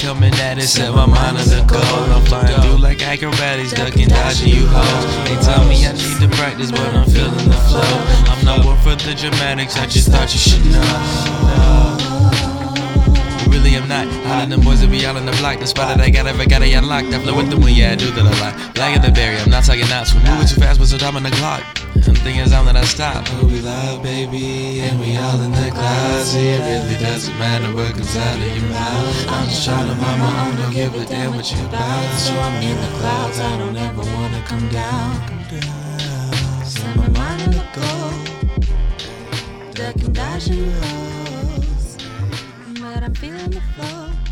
coming at it, set my mind on the goal. I'm flying through like acrobatics, ducking, dodging you hoes. They tell me I need to practice, but I'm feeling the flow. I'm not one for the dramatics, I just thought you should know. Not. All of them boys that be out in the block. The spot that I got, ever got it unlocked. I flow with the wind, yeah, I do that a lot. Black at the berry, I'm not talking out. So moving too fast, but so time on the clock. And the thing is, I'm that I stop. Oh, we love, baby, and we all in the clouds. It really doesn't matter what comes out of your mouth. I'm just trying to mind my own, don't give a damn what you about. So I'm in the clouds, I don't ever wanna come down. Set my mind on the goal, ducking, dodging hoes, I'm feeling the flow.